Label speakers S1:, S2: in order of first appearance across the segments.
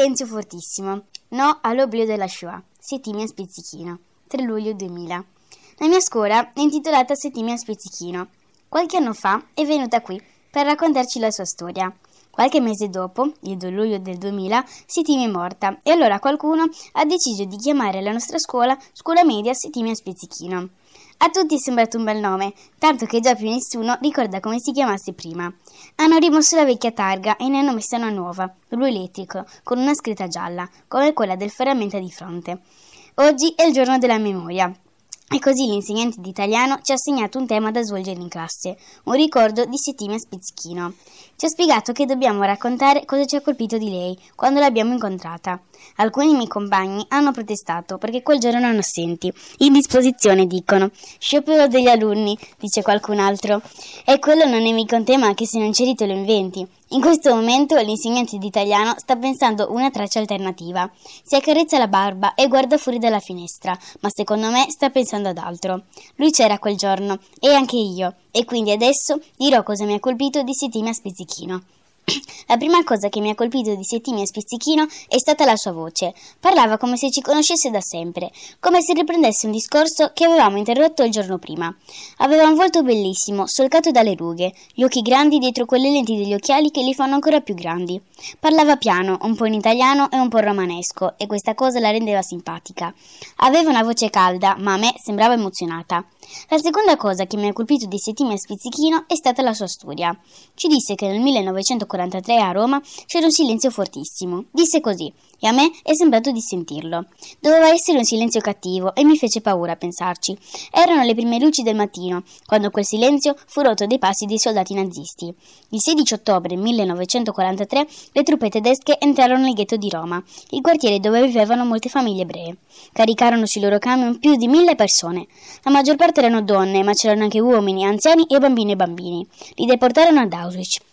S1: Silenzio fortissimo. No all'oblio della Shoah. Settimia Spizzichino. 3 luglio 2000. La mia scuola è intitolata Settimia Spizzichino. Qualche anno fa è venuta qui per raccontarci la sua storia. Qualche mese dopo, il 2 luglio del 2000, Settimia è morta e allora qualcuno ha deciso di chiamare la nostra scuola Scuola Media Settimia Spizzichino. A tutti è sembrato un bel nome, tanto che già più nessuno ricorda come si chiamasse prima. Hanno rimosso la vecchia targa e ne hanno messa una nuova, blu elettrico, con una scritta gialla, come quella del ferramenta di fronte. Oggi è il giorno della memoria. E così l'insegnante di italiano ci ha assegnato un tema da svolgere in classe, un ricordo di Settimia Spizzichino. Ci ha spiegato che dobbiamo raccontare cosa ci ha colpito di lei quando l'abbiamo incontrata. Alcuni miei compagni hanno protestato perché quel giorno erano assenti. In disposizione, dicono. Sciopero degli alunni, dice qualcun altro. E quello non è mica un tema che se non c'eri te lo inventi. In questo momento l'insegnante di italiano sta pensando una traccia alternativa. Si accarezza la barba e guarda fuori dalla finestra, ma secondo me sta pensando ad altro. Lui c'era quel giorno, e anche io, e quindi adesso dirò cosa mi ha colpito di settimana a Spizzichino. La prima cosa che mi ha colpito di Settimia Spizzichino è stata la sua voce. Parlava come se ci conoscesse da sempre, come se riprendesse un discorso che avevamo interrotto il giorno prima. Aveva un volto bellissimo, solcato dalle rughe, gli occhi grandi dietro quelle lenti degli occhiali che li fanno ancora più grandi. Parlava piano, un po' in italiano e un po' romanesco, e questa cosa la rendeva simpatica. Aveva una voce calda, ma a me sembrava emozionata. La seconda cosa che mi ha colpito di Settimia Spizzichino è stata la sua storia. Ci disse che nel 1943 a Roma c'era un silenzio fortissimo. Disse così, e a me è sembrato di sentirlo. Doveva essere un silenzio cattivo e mi fece paura pensarci. Erano le prime luci del mattino, quando quel silenzio fu rotto dai passi dei soldati nazisti. Il 16 ottobre 1943 le truppe tedesche entrarono nel ghetto di Roma, il quartiere dove vivevano molte famiglie ebree. Caricarono sui loro camion più di mille persone. La maggior parte erano donne, ma c'erano anche uomini, anziani e bambini e bambini. Li deportarono ad Auschwitz.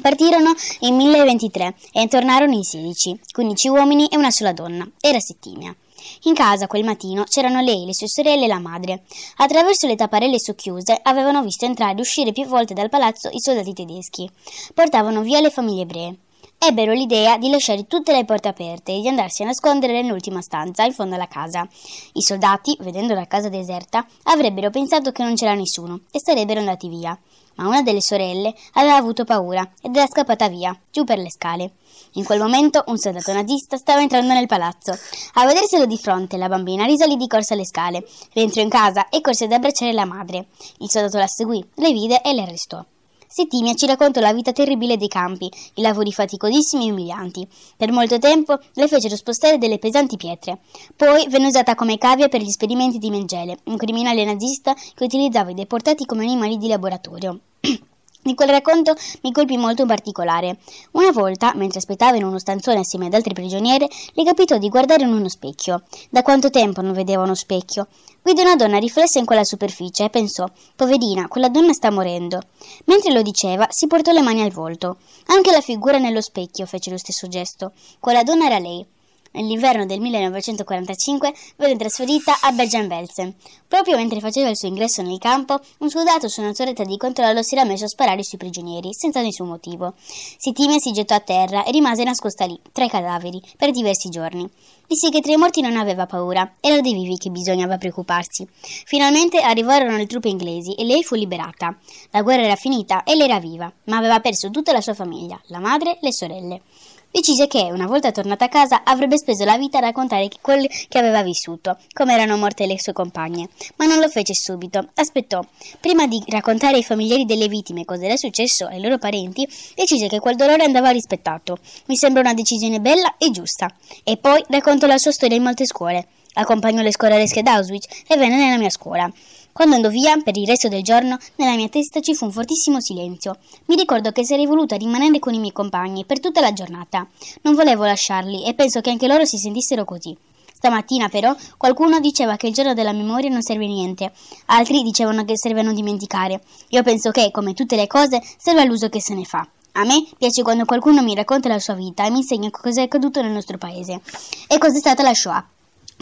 S1: Partirono in 1023 e tornarono in 16, 15 uomini e una sola donna. Era Settimia. In casa quel mattino c'erano lei, le sue sorelle e la madre. Attraverso le tapparelle socchiuse avevano visto entrare e uscire più volte dal palazzo i soldati tedeschi. Portavano via le famiglie ebree. Ebbero l'idea di lasciare tutte le porte aperte e di andarsi a nascondere nell'ultima stanza, in fondo alla casa. I soldati, vedendo la casa deserta, avrebbero pensato che non c'era nessuno e sarebbero andati via ma una delle sorelle aveva avuto paura ed era scappata via, giù per le scale. In quel momento un soldato nazista stava entrando nel palazzo. A vederselo di fronte, la bambina risalì di corsa le scale, rientrò in casa e corse ad abbracciare la madre. Il soldato la seguì, le vide e le arrestò. Settimia ci raccontò la vita terribile dei campi, i lavori faticosissimi e umilianti. Per molto tempo le fecero spostare delle pesanti pietre. Poi venne usata come cavia per gli esperimenti di Mengele, un criminale nazista che utilizzava i deportati come animali di laboratorio. Di quel racconto mi colpì molto in particolare. Una volta, mentre aspettava in uno stanzone assieme ad altre prigioniere, le capitò di guardare in uno specchio. Da quanto tempo non vedeva uno specchio? Vide una donna riflessa in quella superficie e pensò: Poverina, quella donna sta morendo. Mentre lo diceva, si portò le mani al volto. Anche la figura nello specchio fece lo stesso gesto. Quella donna era lei nell'inverno del 1945 venne trasferita a Bergen-Belsen. Proprio mentre faceva il suo ingresso nel campo, un soldato su una torretta di controllo si era messo a sparare sui prigionieri, senza nessun motivo. Sitimia si gettò a terra e rimase nascosta lì, tra i cadaveri, per diversi giorni. Disse che tra i morti non aveva paura, era dei vivi che bisognava preoccuparsi. Finalmente arrivarono le truppe inglesi e lei fu liberata. La guerra era finita e lei era viva, ma aveva perso tutta la sua famiglia, la madre le sorelle decise che, una volta tornata a casa, avrebbe speso la vita a raccontare quel che aveva vissuto, come erano morte le sue compagne. Ma non lo fece subito, aspettò. Prima di raccontare ai familiari delle vittime cosa era successo ai loro parenti, decise che quel dolore andava rispettato. Mi sembra una decisione bella e giusta. E poi raccontò la sua storia in molte scuole. Accompagnò le scolaresche d'Auschwitz e venne nella mia scuola. Quando andò via, per il resto del giorno, nella mia testa ci fu un fortissimo silenzio. Mi ricordo che sarei voluta rimanere con i miei compagni per tutta la giornata. Non volevo lasciarli e penso che anche loro si sentissero così. Stamattina, però, qualcuno diceva che il giorno della memoria non serve a niente, altri dicevano che serve a non dimenticare. Io penso che, come tutte le cose, serve all'uso che se ne fa. A me piace quando qualcuno mi racconta la sua vita e mi insegna cosa è accaduto nel nostro paese e cos'è stata la Shoah.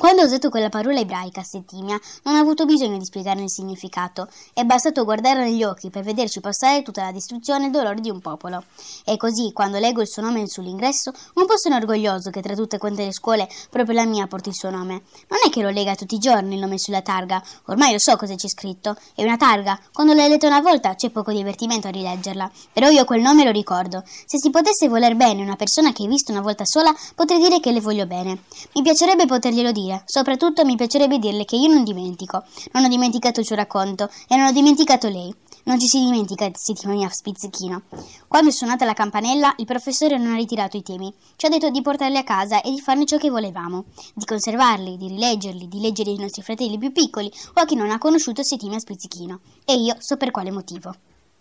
S1: Quando ho usato quella parola ebraica, Settimia, non ho avuto bisogno di spiegarne il significato. È bastato guardarla negli occhi per vederci passare tutta la distruzione e il dolore di un popolo. E così, quando leggo il suo nome sull'ingresso, un po' sono orgoglioso che tra tutte quante le scuole proprio la mia porti il suo nome. Non è che lo lega tutti i giorni il nome sulla targa, ormai lo so cosa c'è scritto. È una targa. Quando l'hai letta una volta c'è poco divertimento a rileggerla. Però io quel nome lo ricordo. Se si potesse voler bene una persona che hai visto una volta sola, potrei dire che le voglio bene. Mi piacerebbe poterglielo dire dire. Soprattutto mi piacerebbe dirle che io non dimentico. Non ho dimenticato il suo racconto e non ho dimenticato lei. Non ci si dimentica di settimana spizzichino. Quando è suonata la campanella, il professore non ha ritirato i temi. Ci ha detto di portarli a casa e di farne ciò che volevamo. Di conservarli, di rileggerli, di leggere ai nostri fratelli più piccoli o a chi non ha conosciuto settimana spizzichino. E io so per quale motivo.